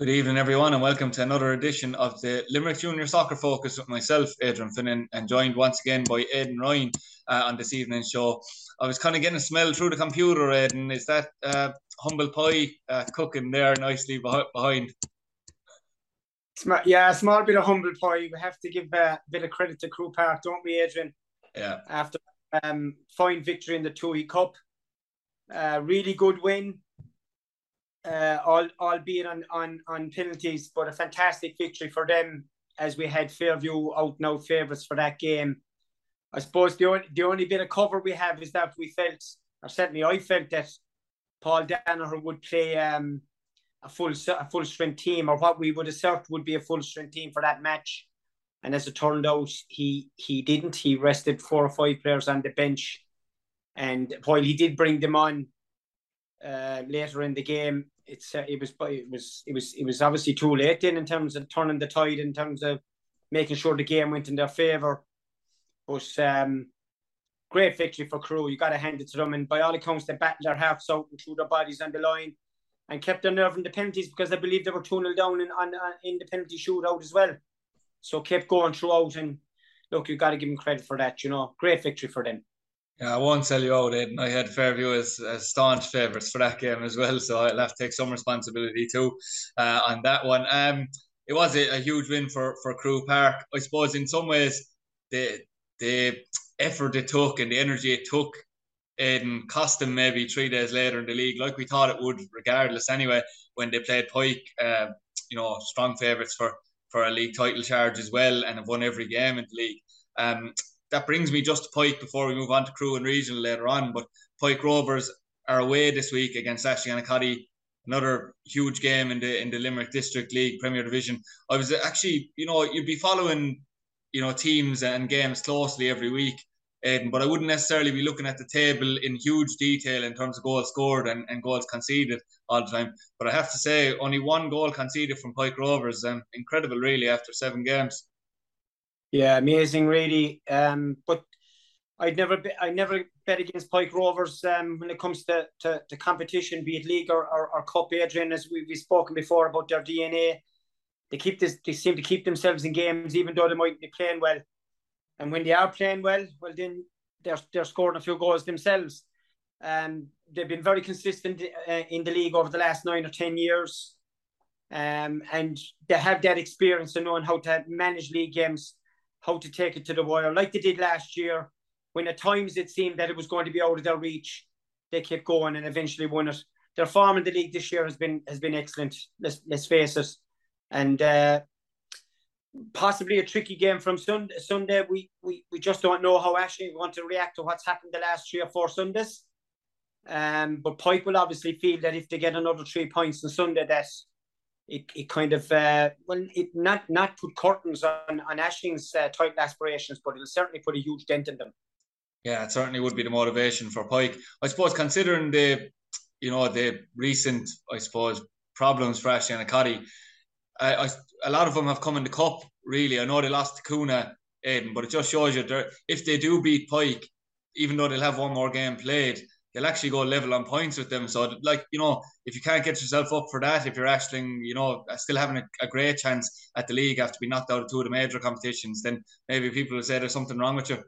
Good evening, everyone, and welcome to another edition of the Limerick Junior Soccer Focus with myself, Adrian Finnan, and joined once again by Aidan Ryan uh, on this evening's show. I was kind of getting a smell through the computer, Aidan. Is that uh, humble pie uh, cooking there nicely behind? Yeah, a small bit of humble pie. We have to give a bit of credit to Carew Park, don't we, Adrian? Yeah. After um, fine victory in the Toohey Cup, uh, really good win uh, all, albeit on, on, on penalties, but a fantastic victory for them as we had Fairview out out favourites for that game. I suppose the only, the only bit of cover we have is that we felt, or certainly I felt that Paul Danaher would play um, a full a full strength team, or what we would assert would be a full strength team for that match. And as it turned out, he he didn't. He rested four or five players on the bench, and while he did bring them on uh, later in the game, it's uh, it was it was it was it was obviously too late then in terms of turning the tide in terms of making sure the game went in their favour. But um, great victory for Carew. You got to hand it to them, and by all accounts, they battled their halves out and threw their bodies on the line, and kept their nerve in the penalties because I believe they were two 0 down in on uh, in the penalty shootout as well. So kept going throughout, and look, you got to give them credit for that. You know, great victory for them. Yeah, I won't sell you out, Aidan. I had Fairview as, as staunch favourites for that game as well, so I'll have to take some responsibility too uh, on that one. Um, it was a, a, huge win for, for Carew Park. I suppose in some ways the the effort it took and the energy it took Aidan cost them maybe three days later in the league, like we thought it would, regardless anyway, when they played Pike, uh, you know, strong favourites for, for a league title charge as well and have won every game in the league. Um, that brings me just to Pike before we move on to Carew and Regional later on. But Pike Rovers are away this week against Ashling Annacotty, another huge game in the in the Limerick District League Premier Division. I was actually, you know, you'd be following, you know, teams and games closely every week. Aidan, but I wouldn't necessarily be looking at the table in huge detail in terms of goals scored and, and goals conceded all the time. But I have to say, only one goal conceded from Pike Rovers. Um, incredible, really, after seven games. Yeah, amazing, really. Um, but I'd never be, I never bet against Pike Rovers um, when it comes to, to, to competition, be it league or, or, or cup. Adrian, as we, we've spoken before about their DNA, they keep this. They seem to keep themselves in games, even though they might be playing well. And when they are playing well, well then they're they're scoring a few goals themselves. Um, they've been very consistent uh, in the league over the last nine or ten years, um, and they have that experience of knowing how to manage league games how to take it to the wire, like they did last year, when at times it seemed that it was going to be out of their reach. They kept going and eventually won it. Their form in the league this year has been has been excellent. Let's let's face it, and uh, possibly a tricky game from Sunday. Sunday, we, we we just don't know how Ashley want to react to what's happened the last three or four Sundays. Um, but Pike will obviously feel that if they get another three points on Sunday, that it, it kind of uh, well it not not put curtains on on Ashling's uh, title aspirations, but it'll certainly put a huge dent in them. Yeah, it certainly would be the motivation for Pike. I suppose considering the you know the recent I suppose problems for Ashling Annacotty, I, I, a lot of them have come in the cup. Really, I know they lost to Coonagh, Aidan, but it just shows you if they do beat Pike, even though they'll have one more game played, they'll actually go level on points with them. So, like, you know, if you can't get yourself up for that, if you're actually, you know, still having a, a, great chance at the league after being knocked out of two of the major competitions, then maybe people will say there's something wrong with you.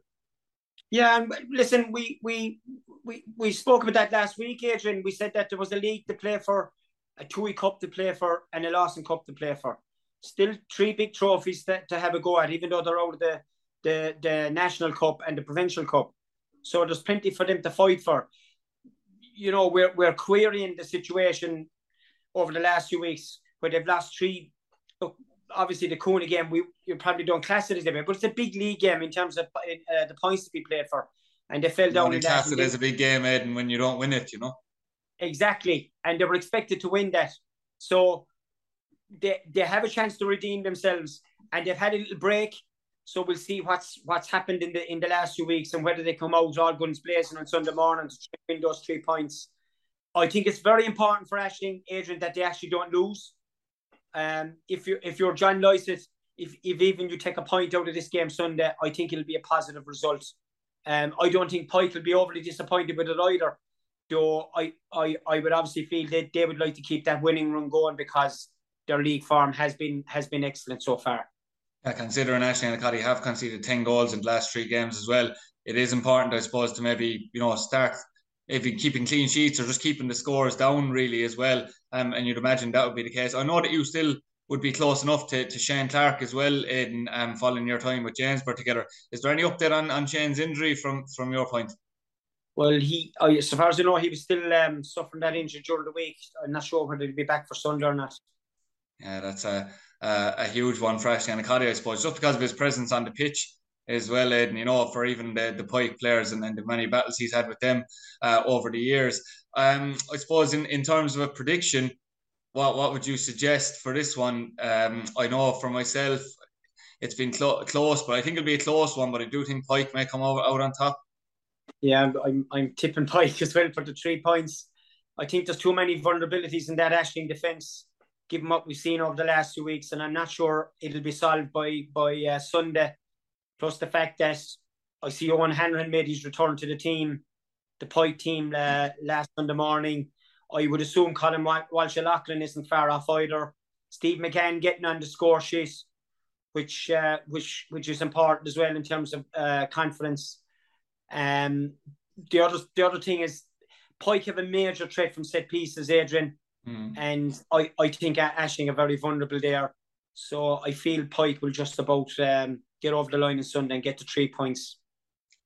Yeah, and listen, we we we we spoke about that last week, Adrian. We said that there was a league to play for, a TUI Cup to play for, and a Lawson Cup to play for. Still three big trophies to, to have a go at, even though they're out of the, the the National Cup and the Provincial Cup. So there's plenty for them to fight for you know, we're we're querying the situation over the last few weeks where they've lost three. Look, obviously the Coonagh game, we you probably don't class it as a bit, but it's a big league game in terms of uh, the points to be played for, and they fell down. You class it as a big game, Ed, when you don't win it, you know. Exactly, and they were expected to win that, so they they have a chance to redeem themselves, and they've had a little break so we'll see what's what's happened in the in the last few weeks and whether they come out all guns blazing on Sunday morning to win those three points. I think it's very important for Ashling, Adrian, that they actually don't lose. Um, if you if you're John Lycett, if if even you take a point out of this game Sunday, I think it'll be a positive result. Um, I don't think Pike will be overly disappointed with it either. Though I, I, I would obviously feel that they would like to keep that winning run going because their league form has been has been excellent so far. Yeah, considering Ashling Annacotty have conceded 10 goals in the last three games as well, it is important, I suppose, to maybe, you know, start if you're keeping clean sheets or just keeping the scores down really as well. Um, and you'd imagine that would be the case. I know that you still would be close enough to, to Shane Clark as well in um, following your time with Janesborough together. Is there any update on, on Shane's injury from from your point? Well, he, oh, so far as I know, he was still um, suffering that injury during the week. I'm not sure whether he'll be back for Sunday or not. Yeah, that's a a, a huge one for Ashling Annacotty, I suppose, just because of his presence on the pitch as well, Aidan, you know, for even the, the Pike players and, and the many battles he's had with them uh, over the years. Um, I suppose in, in terms of a prediction, what what would you suggest for this one? Um, I know for myself, it's been clo- close, but I think it'll be a close one. But I do think Pike may come out, out on top. Yeah, I'm I'm tipping Pike as well for the three points. I think there's too many vulnerabilities in that Ashling defence, given what we've seen over the last two weeks, and I'm not sure it'll be solved by by uh, Sunday. Plus the fact that I see Owen Hanrahan made his return to the team, the Pike team uh, last Sunday morning. I would assume Colin Walsh Loughlin isn't far off either. Steve McCann getting on the score sheet, which uh, which which is important as well in terms of uh, confidence. Um, the other the other thing is Pike have a major threat from set pieces, Adrian, mm. and I I think Ashling are very vulnerable there. So I feel Pike will just about um, get over the line on Sunday and get to three points.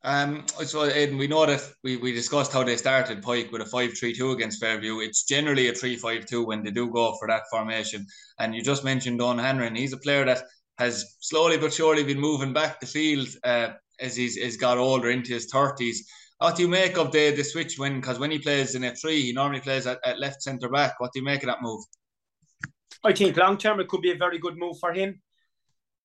Um, so Aidan, we know that we, we discussed how they started Pike with a 5-3-2 against Fairview. It's generally a 3-5-2 when they do go for that formation. And you just mentioned Don Hanrahan. He's a player that has slowly but surely been moving back the field uh, as he's, he's got older into his 30s. What do you make of the, the switch when, because when he plays in a three, he normally plays at, at left centre back. What do you make of that move? I think long term it could be a very good move for him.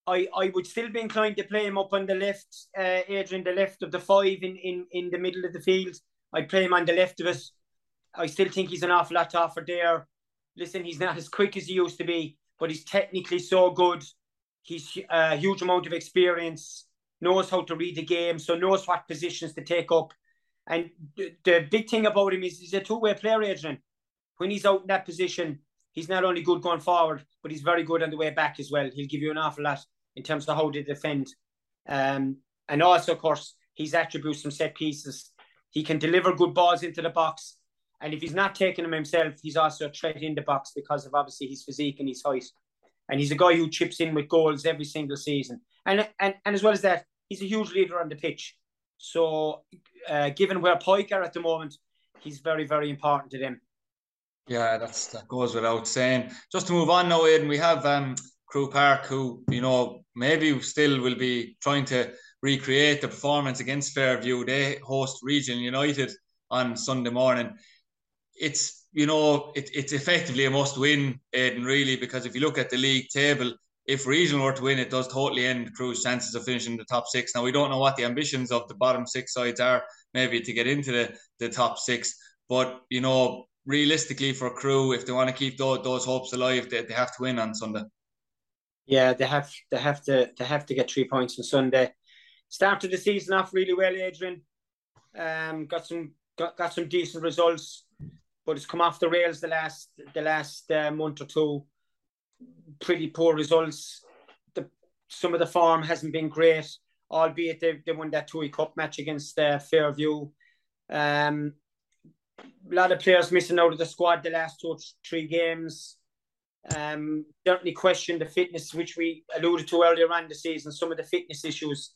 I, I would still be inclined to play him up on the left, uh, Adrian, the left of the five in, in, in the middle of the field. I'd play him on the left of us. I still think he's an awful lot to offer there. Listen, he's not as quick as he used to be, but he's technically so good. He's a uh, huge amount of experience, knows how to read the game, so knows what positions to take up. And the, big thing about him is he's a two-way player, Adrian. When he's out in that position, he's not only good going forward, but he's very good on the way back as well. He'll give you an awful lot in terms of how they defend. Um, and also, of course, his attributes from set pieces. He can deliver good balls into the box. And if he's not taking them himself, he's also a threat in the box because of obviously his physique and his height. And he's a guy who chips in with goals every single season. And and, and as well as that, he's a huge leader on the pitch. So, uh, given where Pike are at the moment, he's very, very important to them. Yeah, that's that goes without saying. Just to move on now, Aidan, we have um, Carew Park, who you know maybe still will be trying to recreate the performance against Fairview. They host Regional United on Sunday morning. It's you know it, it's effectively a must win, Aidan, really, because if you look at the league table, if Regional were to win, it does totally end Carew's chances of finishing the top six. Now we don't know what the ambitions of the bottom six sides are, maybe to get into the, the top six, but you know realistically for Carew, if they want to keep those, those hopes alive, they, they have to win on Sunday. Yeah, they have they have to they have to get three points on Sunday. Started the season off really well, Adrian. Um, got some got, got some decent results, but it's come off the rails the last the last uh, month or two. Pretty poor results. The some of the form hasn't been great, albeit they, they won that TUI Cup match against uh, Fairview. Um, a lot of players missing out of the squad the last two three games. Um, certainly question the fitness, which we alluded to earlier on the season, some of the fitness issues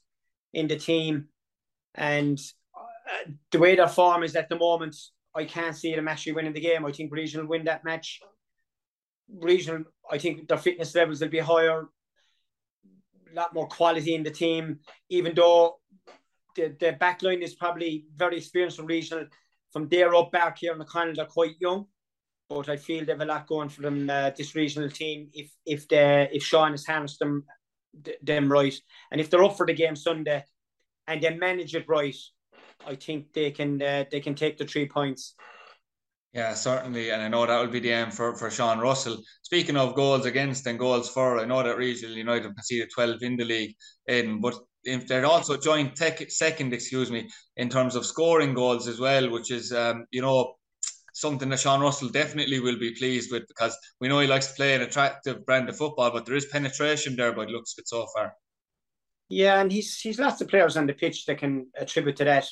in the team. And uh, the way their form is at the moment, I can't see them actually winning the game. I think Regional win that match. Regional, I think their fitness levels will be higher, a lot more quality in the team, even though the, the back line is probably very experienced from Regional. From there up back here in the Connacht, they're quite young but I feel they have a lot going for them. Uh, this regional team, if if they if Sean has harnessed them them right, and if they're up for the game Sunday, and they manage it right, I think they can uh, they can take the three points. Yeah, certainly, and I know that will be the aim for, for Sean Russell. Speaking of goals against and goals for, I know that Regional United conceded twelve in the league, in but if they're also joint tech, second, excuse me, in terms of scoring goals as well, which is um, you know something that Sean Russell definitely will be pleased with because we know he likes to play an attractive brand of football, but there is penetration there by the looks of it so far. Yeah, and he's he's lots of players on the pitch that can attribute to that.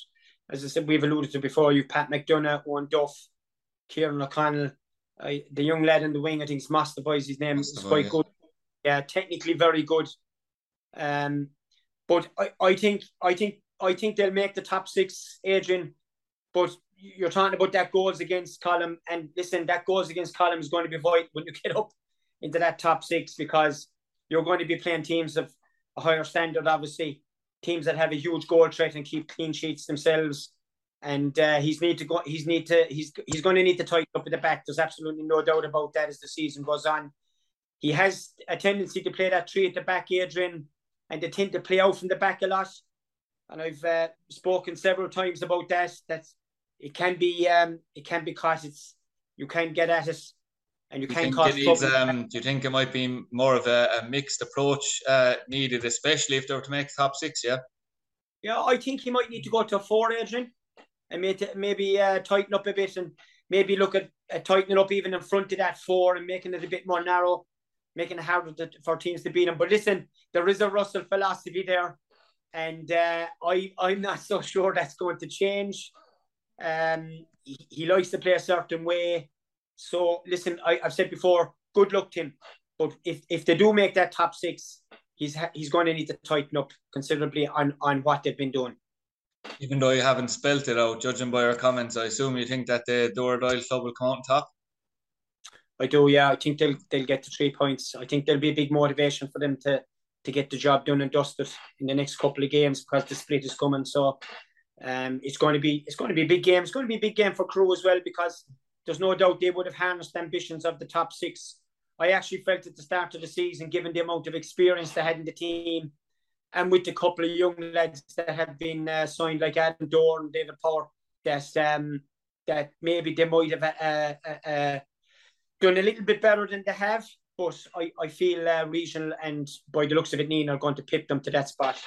As I said, we've alluded to before. You've Pat McDonough, Owen Duff, Kieran O'Connell, uh, the young lad in the wing. I think it's Masterboy's his name. is quite good. Yeah, technically very good. Um, but I, I think I think I think they'll make the top six, Adrian. But you're talking about that goals against column, and listen, that goals against column is going to be void when you get up into that top six because you're going to be playing teams of a higher standard, obviously, teams that have a huge goal threat and keep clean sheets themselves. And uh, he's need to go. He's need to. He's he's going to need to tighten up at the back. There's absolutely no doubt about that as the season goes on. He has a tendency to play that three at the back, Adrian, and they tend to play out from the back a lot. And I've uh, spoken several times about that. That's it can be um, it can be caught. It's you can get at it, and you, you can cause needs, um, Do you think it might be more of a, a mixed approach uh, needed, especially if they were to make top six? Yeah. Yeah, I think he might need to go to a four, Adrian, and maybe maybe uh, tighten up a bit, and maybe look at uh, tightening up even in front of that four and making it a bit more narrow, making it harder to, for teams to beat him. But listen, there is a Russell philosophy there, and uh, I I'm not so sure that's going to change. Um, he, he, likes to play a certain way. So listen, I, have said before, good luck to him. But if, if they do make that top six, he's he's going to need to tighten up considerably on, on what they've been doing. Even though you haven't spelt it out, judging by your comments, I assume you think that the Doorbell club will come on top. I do, yeah. I think they'll they'll get the three points. I think there'll be a big motivation for them to to get the job done and dusted in the next couple of games because the split is coming. So um, it's going to be it's going to be a big game. It's going to be a big game for Carew as well because there's no doubt they would have harnessed ambitions of the top six. I actually felt at the start of the season, given the amount of experience they had in the team, and with the couple of young lads that have been uh, signed, like Adam Dorn and David Power, that um, that maybe they might have uh, uh, uh, done a little bit better than they have. But I, I feel uh, regional and by the looks of it, Nenagh are going to pick them to that spot.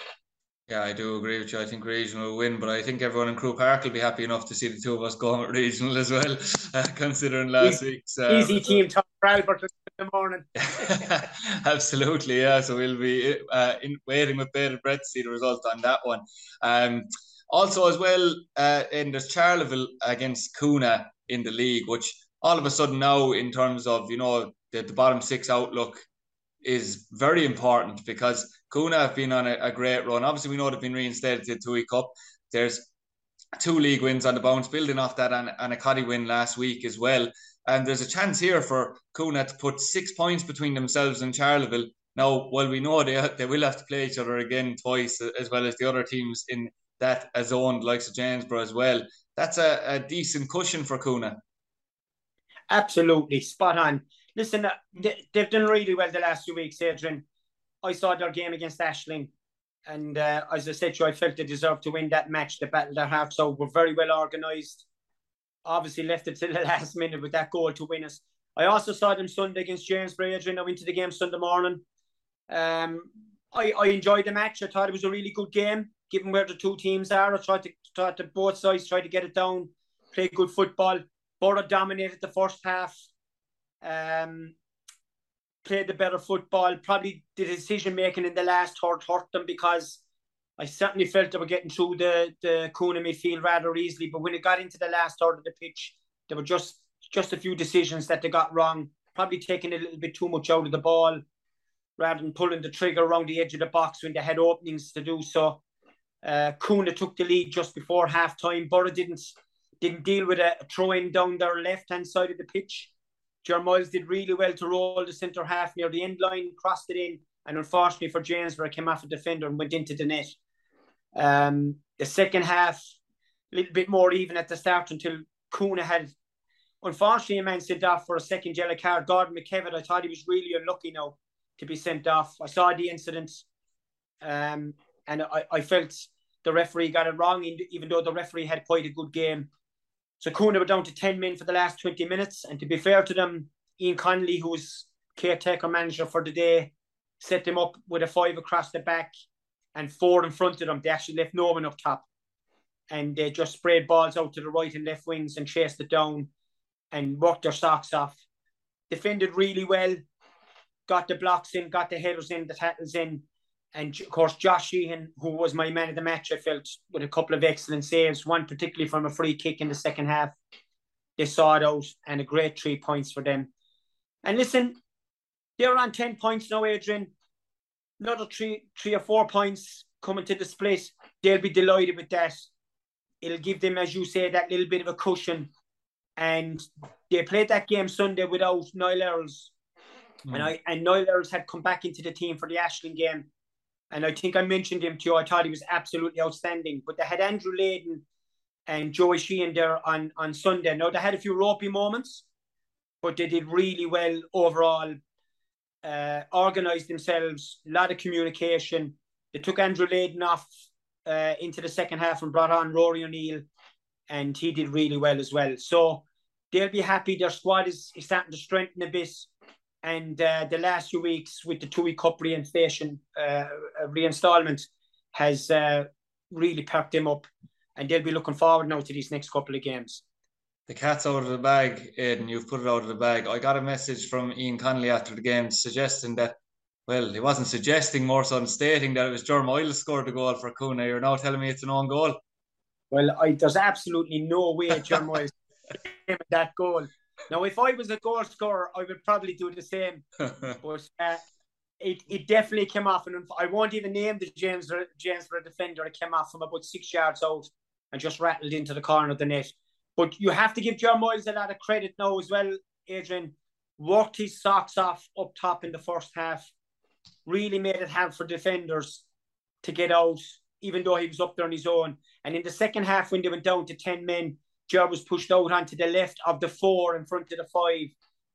Yeah, I do agree with you. I think regional will win, but I think everyone in Carew Park will be happy enough to see the two of us going with regional as well, uh, considering last easy, week's uh, team top Albert the morning. Absolutely, yeah. So we'll be uh, in, waiting with bated breath to see the result on that one. Um, also, as well, uh, in there's Charleville against Coonagh in the league, which all of a sudden now, in terms of you know the, the bottom six outlook, is very important because Coonagh have been on a, a, great run. Obviously, we know they've been reinstated to the TUI Cup. There's two league wins on the bounce, building off that and, and a Coddy win last week as well. And there's a chance here for Coonagh to put six points between themselves and Charleville. Now, while we know they, they will have to play each other again twice, as well as the other teams in that zone, likes of Janesborough as well, that's a, a decent cushion for Coonagh. Absolutely, spot on. Listen, uh, they, have done really well the last few weeks, Adrian. I saw their game against Ashling, and uh, as I said to you, I felt they deserved to win that match. The battle they battled their hearts out, were very well organised. Obviously, left it to the last minute with that goal to win us. I also saw them Sunday against James Adrian. I went to the game Sunday morning. Um, I, I enjoyed the match. I thought it was a really good game, given where the two teams are. I tried to, tried to both sides try to get it down, play good football. Borough dominated the first half. Um, played the better football. Probably the decision making in the last third hurt them because I certainly felt they were getting through the the Coonagh midfield rather easily. But when it got into the last third of the pitch, there were just just a few decisions that they got wrong. Probably taking a little bit too much out of the ball rather than pulling the trigger around the edge of the box when they had openings to do so. Uh, Coonagh took the lead just before half time. Borough didn't didn't deal with a throw in down their left hand side of the pitch. Miles did really well to roll the centre half near the end line, crossed it in, and unfortunately for James, where came off a defender and went into the net. Um, the second half, a little bit more even at the start until Coonagh had, unfortunately, a man sent off for a second yellow card. Gordon McKevitt, I thought he was really unlucky now to be sent off. I saw the incident, um, and I, I felt the referee got it wrong, even though the referee had quite a good game. So Coonagh were down to 10 men for the last 20 minutes. And to be fair to them, Ian Connolly, who's caretaker manager for the day, set them up with a five across the back and four in front of them. They actually left no one up top. And they just sprayed balls out to the right and left wings and chased it down. and worked their socks off. Defended really well, got the blocks in, got the headers in, the tackles in. And of course, Josh Sheehan, who was my man of the match, I felt, with a couple of excellent saves, one particularly from a free kick in the second half. They saw it out and a great three points for them. And listen, they're on 10 points now, Adrian. Another three, three or four points coming to the split. They'll be delighted with that. It'll give them, as you say, that little bit of a cushion. And they played that game Sunday without Niall Earls. Mm. And I and Niall Earls had come back into the team for the Ashling game. And I think I mentioned him to you. I thought he was absolutely outstanding. But they had Andrew Layden and Joey Sheehan there on, on Sunday. Now they had a few ropey moments, but they did really well overall uh, organised themselves, a lot of communication. They took Andrew Layden off uh, into the second half and brought on Rory O'Neill, and he did really well as well. So they'll be happy. Their squad is, is starting to strengthen a bit. And uh, the last few weeks with the two week cup reinstallation, uh, reinstallment has uh, really perked them up. And they'll be looking forward now to these next couple of games the cat's out of the bag, Aidan. You've put it out of the bag. I got a message from Ian Connolly after the game suggesting that, well, he wasn't suggesting more so than stating that it was Jeremy Miles scored the goal for Coonagh. You're now telling me it's an own goal. Well, I, there's absolutely no way Jeremy Miles that goal. Now, if I was a goal scorer, I would probably do the same. but uh, it, it definitely came off, and I won't even name the James James for a defender. It came off from about six yards out and just rattled into the corner of the net. But you have to give John Miles a lot of credit now as well, Adrian. Worked his socks off up top in the first half. Really made it hard for defenders to get out, even though he was up there on his own. And in the second half, when they went down to 10 men, Joe was pushed out onto the left of the four in front of the five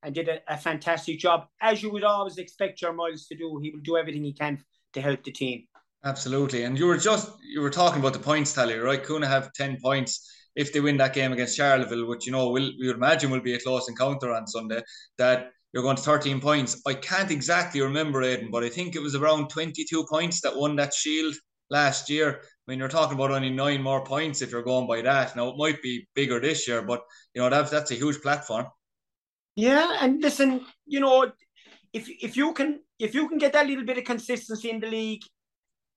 and did a, a fantastic job. As you would always expect Joe Miles to do, he will do everything he can to help the team. Absolutely. And you were just you were talking about the points tally, right? Coonagh have 10 points if they win that game against Charleville, which you know will we imagine will be a close encounter on Sunday, that you're going to 13 points. I can't exactly remember Aidan, but I think it was around 22 points that won that shield last year. I mean, you're talking about only nine more points if you're going by that. Now it might be bigger this year, but you know that's that's a huge platform. Yeah, and listen, you know, if if you can if you can get that little bit of consistency in the league,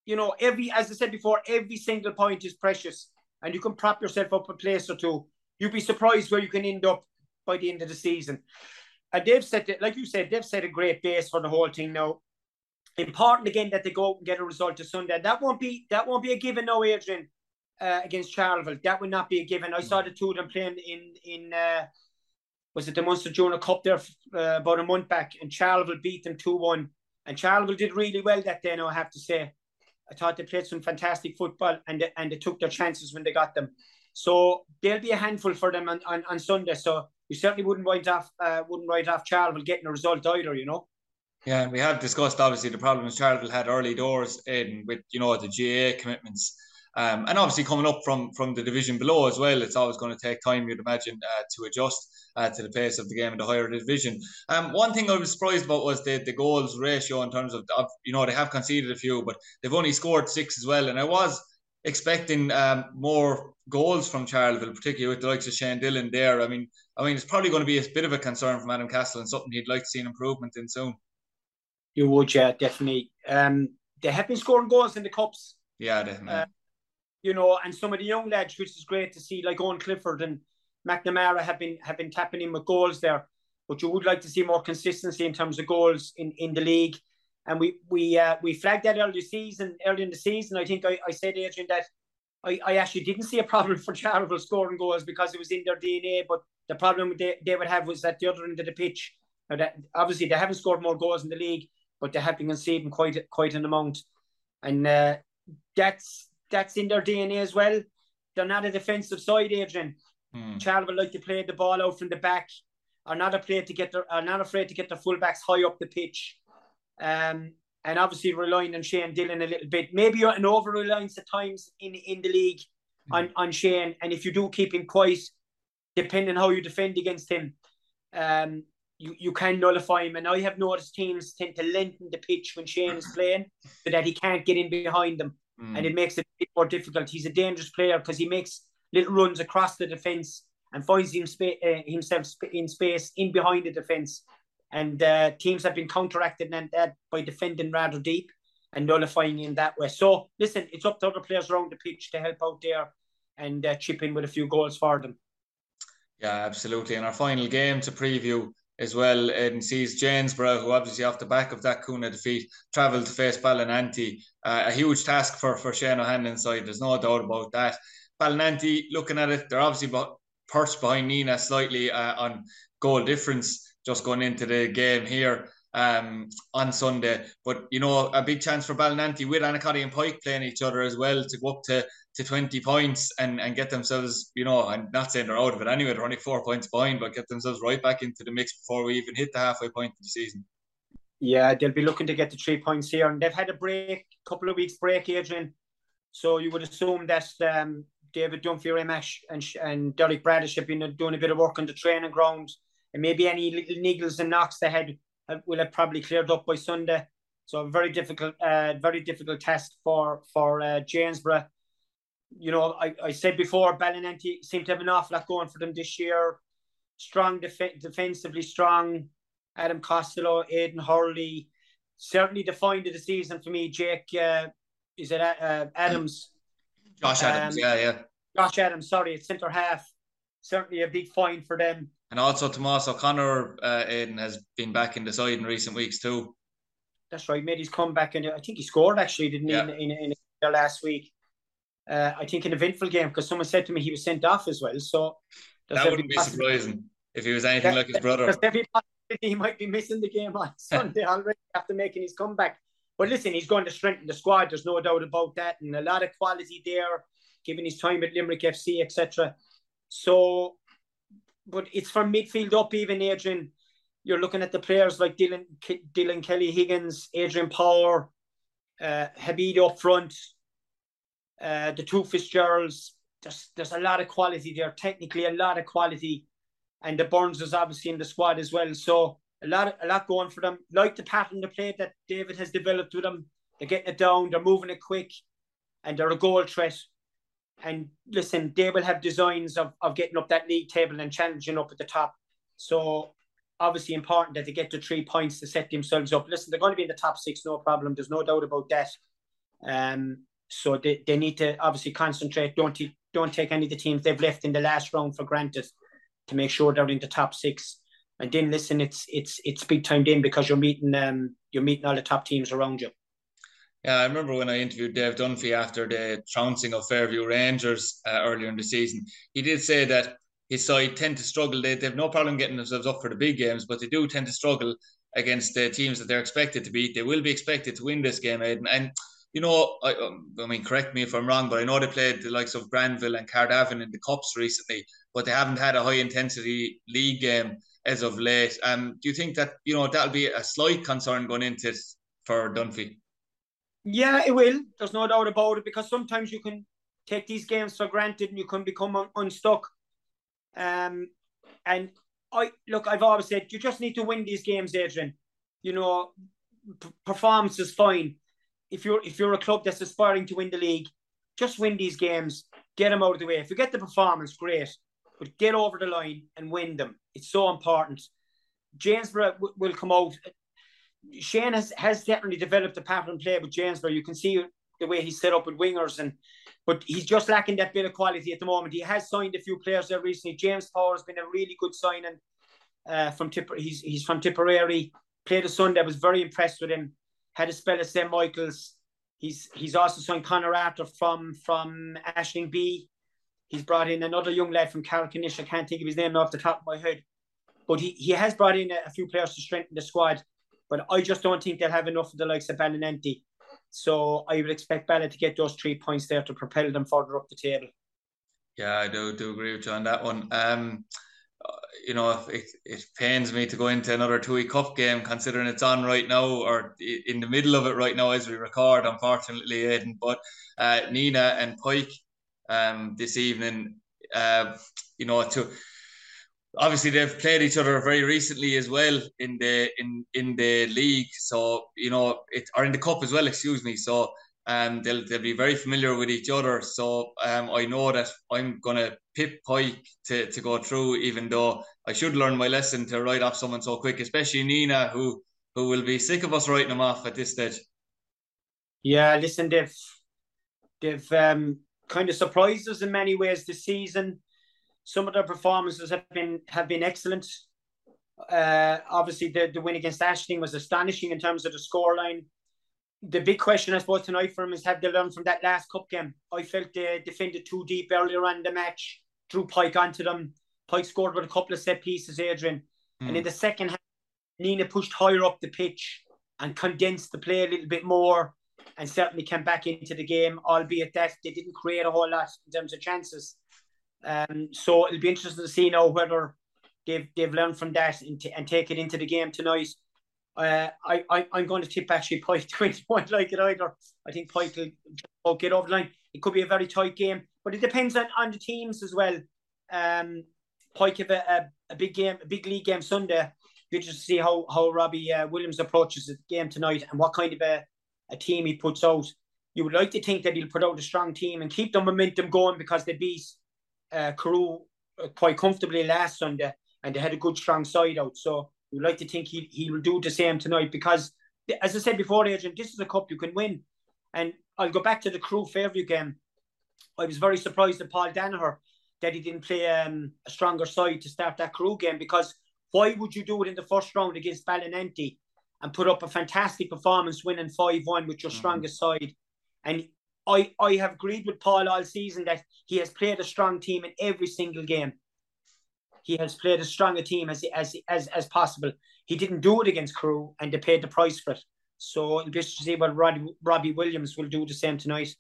you know, every as I said before, every single point is precious and you can prop yourself up a place or two, you'd be surprised where you can end up by the end of the season. And they've set it, like you said, they've set a great base for the whole thing now. Important again that they go out and get a result to Sunday. That won't be that won't be a given now, Adrian, uh, against Charleville. That would not be a given. I saw the two of them playing in in uh, was it the Munster Junior Cup there uh, about a month back, and Charleville beat them two one. And Charleville did really well that day. Now I have to say, I thought they played some fantastic football and they, and they took their chances when they got them. So there'll be a handful for them on, on, on Sunday. So you certainly wouldn't write off uh, wouldn't write off Charleville getting a result either, you know. Yeah, we have discussed obviously the problems Charleville had early doors in with you know the GAA commitments. Um, and obviously coming up from from the division below as well, it's always going to take time, you'd imagine, uh, to adjust uh, to the pace of the game in the higher division. Um, one thing I was surprised about was the, the goals ratio in terms of, of, you know, they have conceded a few, but they've only scored six as well. And I was expecting um, more goals from Charleville, particularly with the likes of Shane Dillon there. I mean, I mean, it's probably going to be a bit of a concern from Adam Castle and something he'd like to see an improvement in soon. You would, yeah, definitely. Um, they have been scoring goals in the cups. Yeah, definitely. Uh, you know, and some of the young lads, which is great to see, like Owen Clifford and McNamara have been have been tapping in with goals there, but you would like to see more consistency in terms of goals in, in the league. And we we uh, we flagged that early season, early in the season. I think I, I said Adrian that I, I actually didn't see a problem for Charleville scoring goals because it was in their DNA. But the problem they, they would have was at the other end of the pitch. Now that obviously they haven't scored more goals in the league, but they have been conceding quite quite an amount, and uh, that's that's in their DNA as well. They're not a defensive side, Adrian. Mm. Charleville like to play the ball out from the back, are not afraid to get their are not afraid to get their fullbacks high up the pitch. Um, and obviously relying on Shane Dillon a little bit. Maybe an over reliance at times in, in the league mm. on, on Shane. And if you do keep him quiet, depending how you defend against him, um, you, you can nullify him. And I have noticed teams tend to lengthen the pitch when Shane is playing so that he can't get in behind them. Mm. And it makes it a bit more difficult. He's a dangerous player because he makes little runs across the defence and finds him spa- uh, himself in space in behind the defence. And uh, teams have been counteracted and that by defending rather deep and nullifying in that way. So listen, it's up to other players around the pitch to help out there and uh, chip in with a few goals for them. Yeah, absolutely. And our final game to preview as well and sees Janesborough, who obviously off the back of that Coonagh defeat, travelled to face Ballynanty. Uh, a huge task for, for Shane O'Hanlon's side, there's no doubt about that. Ballynanty, looking at it, they're obviously but perched behind Nenagh slightly uh, on goal difference just going into the game here um, on Sunday. But, you know, a big chance for Ballynanty with Annacotty and Pike playing each other as well to go up to to 20 points and, and get themselves, you know, I'm not saying they're out of it anyway, they're only four points behind, but get themselves right back into the mix before we even hit the halfway point of the season. Yeah, they'll be looking to get the three points here. And they've had a break, couple of weeks break, Adrian. So you would assume that um, David Dunphy, Remash, and, and Derek Bradish have been doing a bit of work on the training ground. And maybe any little niggles and knocks they had will have probably cleared up by Sunday. So a very difficult, uh, very difficult test for for uh, Janesborough you know, I, I said before, Ballynanty seemed to have an awful lot going for them this year. Strong def- defensively strong. Adam Costello, Aidan Hurley, certainly defined of the season for me. Jake, uh, is it uh, Adams? Josh Adams, um, yeah, yeah. Josh Adams, sorry, it's centre half. Certainly a big find for them. And also Tomas O'Connor, uh, Aidan, has been back in the side in recent weeks too. That's right, made his comeback, and I think he scored actually, didn't yeah. he, in, in, in last week uh, I think, an eventful game because someone said to me he was sent off as well. So that wouldn't be surprising if he was anything like his brother. He might be missing the game on Sunday already after making his comeback. But listen, he's going to strengthen the squad. There's no doubt about that, and a lot of quality there, given his time at Limerick FC, etc. So, but it's from midfield up, even Adrian. You're looking at the players like Dylan, Dylan Kelly Higgins, Adrian Power, uh, Habib up front, uh, the two Fitzgeralds. There's, there's a lot of quality there, technically a lot of quality. And the Burns is obviously in the squad as well. So a lot a lot going for them. Like the pattern of play that David has developed with them. They're getting it down, they're moving it quick, and they're a goal threat. And listen, they will have designs of, of getting up that league table and challenging up at the top. So obviously important that they get to three points to set themselves up. Listen, they're going to be in the top six, no problem. There's no doubt about that. Um, so they, they need to obviously concentrate. Don't t- don't take any of the teams they've left in the last round for granted to make sure they're in the top six. And then listen, it's it's it's big time then because you're meeting um you're meeting all the top teams around you. Yeah, I remember when I interviewed Dave Dunphy after the trouncing of Fairview Rangers uh, earlier in the season. He did say that his side tend to struggle. They, they have no problem getting themselves up for the big games, but they do tend to struggle against the teams that they're expected to beat. They will be expected to win this game, Aidan. And you know, I, um, I mean, correct me if I'm wrong, but I know they played the likes of Granville and Carnarvon in the cups recently, but they haven't had a high intensity league game as of late. Um, do you think that you know that'll be a slight concern going into it for Dunphy? Yeah, it will. There's no doubt about it because sometimes you can take these games for granted and you can become un- unstuck. Um, and I look, I've always said you just need to win these games, Adrian. You know, p- performance is fine if you're if you're a club that's aspiring to win the league, just win these games, get them out of the way. If you get the performance, great, but get over the line and win them. It's so important. Janesborough w- will come out. Shane has, has definitely developed a pattern play with Janesborough. You can see the way he's set up with wingers, and but he's just lacking that bit of quality at the moment. He has signed a few players there recently. James Power has been a really good signing uh, from Tipper. He's he's from Tipperary. Played a Sunday. was very impressed with him had a spell at St Michael's. He's he's also signed Connor Arthur from from Ashling-B. He's brought in another young lad from Carricknish. I can't think of his name off the top of my head, but he, he has brought in a, a few players to strengthen the squad. But I just don't think they'll have enough of the likes of Ballynanty. So I would expect Ballon to get those three points there to propel them further up the table. Yeah, I do do agree with you on that one. Um, you know, it, it pains me to go into another TUI Cup game considering it's on right now or in the middle of it right now as we record, unfortunately, Aidan. But uh, Nenagh and Pike um, this evening, uh, you know, to obviously they've played each other very recently as well in the in in the league. So you know, it or in the cup as well. Excuse me. So um, they'll, they'll be very familiar with each other. So um, I know that I'm going to pip Pike to, to go through, even though I should learn my lesson to write off someone so quick, especially Nenagh, who who will be sick of us writing them off at this stage. Yeah, listen, they've they've um, kind of surprised us in many ways this season. Some of their performances have been have been excellent. Uh, obviously, the, the win against Ashton was astonishing in terms of the scoreline the big question, I suppose, tonight for him is have they learned from that last cup game? I felt they defended too deep earlier on in the match, drew Pike onto them. Pike scored with a couple of set pieces, Adrian. Mm. And in the second half, Nenagh pushed higher up the pitch and condensed the play a little bit more and certainly came back into the game, albeit that they didn't create a whole lot in terms of chances. Um, so it'll be interesting to see now whether they've they've learned from that and, t- and take it into the game tonight. Uh, I, I I'm going to tip actually Pike twenty won't like it either. I think Pike will, get over the line. It could be a very tight game, but it depends on, on the teams as well. Um, Pike have a, a, a big game, a big league game Sunday. Interested to see how how Robbie uh, Williams approaches the game tonight and what kind of a, a team he puts out. You would like to think that he'll put out a strong team and keep the momentum going because they beat uh, Carew uh, quite comfortably last Sunday and they had a good strong side out. So we like to think he, he will do the same tonight because, as I said before, Adrian, this is a cup you can win. And I'll go back to the Carew Fairview game. I was very surprised at Paul Danaher that he didn't play um, a stronger side to start that Carew game because why would you do it in the first round against Ballynanty and put up a fantastic performance winning 5 1 with your mm-hmm. strongest side? And I, I have agreed with Paul all season that he has played a strong team in every single game he has played as strong a team as as as, as possible. He didn't do it against Carew, and they paid the price for it. So it'll be interesting to see what Robbie, Robbie Williams will do the same tonight.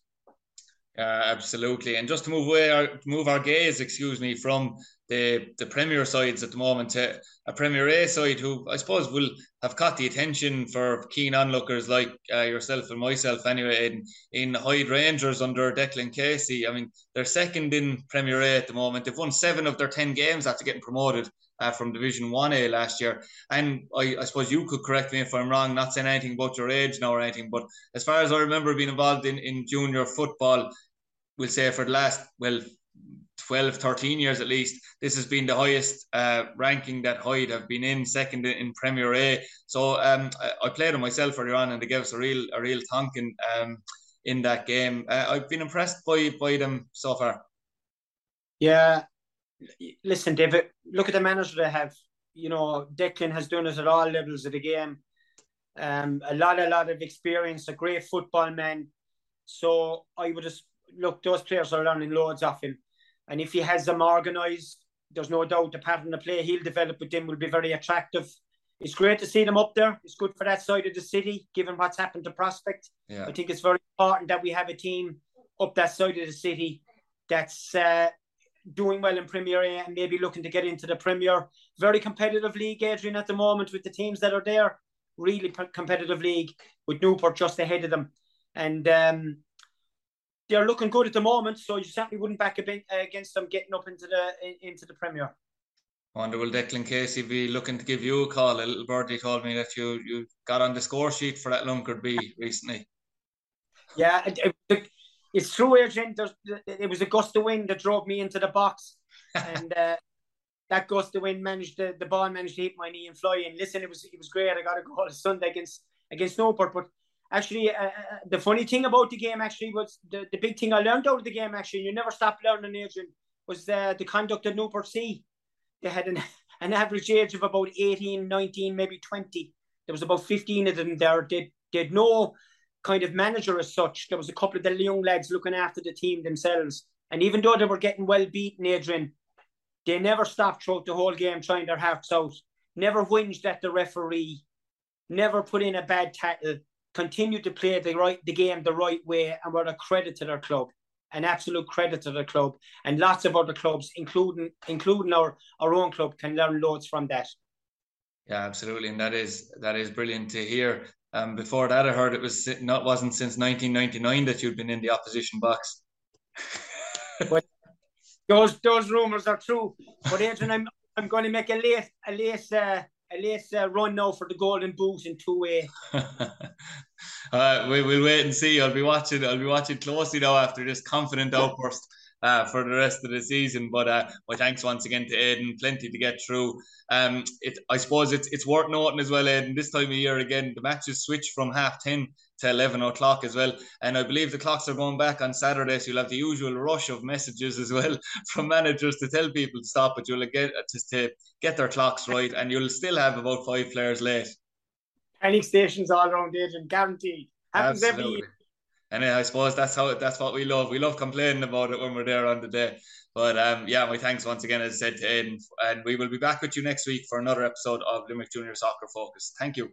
Uh, absolutely, and just to move away, our, move our gaze, excuse me, from the the Premier sides at the moment to a Premier A side who I suppose will have caught the attention for keen onlookers like uh, yourself and myself anyway in, in Hyde Rangers under Declan Casey. I mean, they're second in Premier A at the moment. They've won seven of their 10 games after getting promoted uh, from Division 1A last year. And I, I suppose you could correct me if I'm wrong, not saying anything about your age now or anything, but as far as I remember being involved in, in junior football, we'll say for the last, well, 12, 13 years at least, this has been the highest uh, ranking that Hyde have been in, second in Premier A. So um, I, played them myself earlier on, and they gave us a real, a real tonking um, in that game. Uh, I've been impressed by by them so far. Yeah, listen, David. Look at the manager they have. You know, Declan has done it at all levels of the game. Um, a lot, a lot of experience, a great football man. So I would just look; those players are learning loads off him. And if he has them organised, there's no doubt the pattern of play he'll develop with them will be very attractive. It's great to see them up there. It's good for that side of the city, given what's happened to Prospect. Yeah. I think it's very important that we have a team up that side of the city that's uh, doing well in Premier A and maybe looking to get into the Premier. Very competitive league, Adrian, at the moment with the teams that are there. Really competitive league with Newport just ahead of them. And um, they're looking good at the moment, so you certainly wouldn't back a bit against them getting up into the into the Premier. I wonder will Declan Casey be looking to give you a call? A little birdie told me that you you got on the score sheet for that Lunkard B recently. Yeah, it's true, Adrian. There's, it was a gust of wind that drove me into the box, and uh, that gust of wind managed the, the ball managed to hit my knee and fly in. Listen, it was it was great. I got a goal Sunday against against Newport, but actually, uh, uh, the funny thing about the game actually was the, the big thing I learned out of the game actually, you never stop learning, Adrian, was the, the conduct of Newport C. They had an, an average age of about 18, 19, maybe 20. There was about 15 of them there. They, they had no kind of manager as such. There was a couple of the young lads looking after the team themselves. And even though they were getting well beaten, Adrian, they never stopped throughout the whole game trying their hearts out. Never whinged at the referee. Never put in a bad tackle continued to play the right the game the right way and were a credit to their club an absolute credit to the club and lots of other clubs including including our our own club can learn loads from that yeah absolutely and that is that is brilliant to hear um before that i heard it was not wasn't since 1999 that you'd been in the opposition box but those those rumors are true but adrian i'm i'm going to make a late a late uh, a late uh, run now for the golden boot in two way. Uh, we will wait and see. I'll be watching. I'll be watching closely now after this confident outburst uh, for the rest of the season. But uh, my thanks once again to Aidan. Plenty to get through. Um, it, I suppose it's it's worth noting as well, Aidan. This time of year again, the matches switch from half ten to eleven o'clock as well, and I believe the clocks are going back on Saturday. So you'll have the usual rush of messages as well from managers to tell people to stop, but you'll get to get their clocks right, and you'll still have about five players late. Panic stations all around Aidan, guaranteed. Happens Absolutely. every year. And I suppose that's how that's what we love. We love complaining about it when we're there on the day. But um, yeah, my thanks once again, as I said to Aidan, and we will be back with you next week for another episode of Limerick Junior Soccer Focus. Thank you.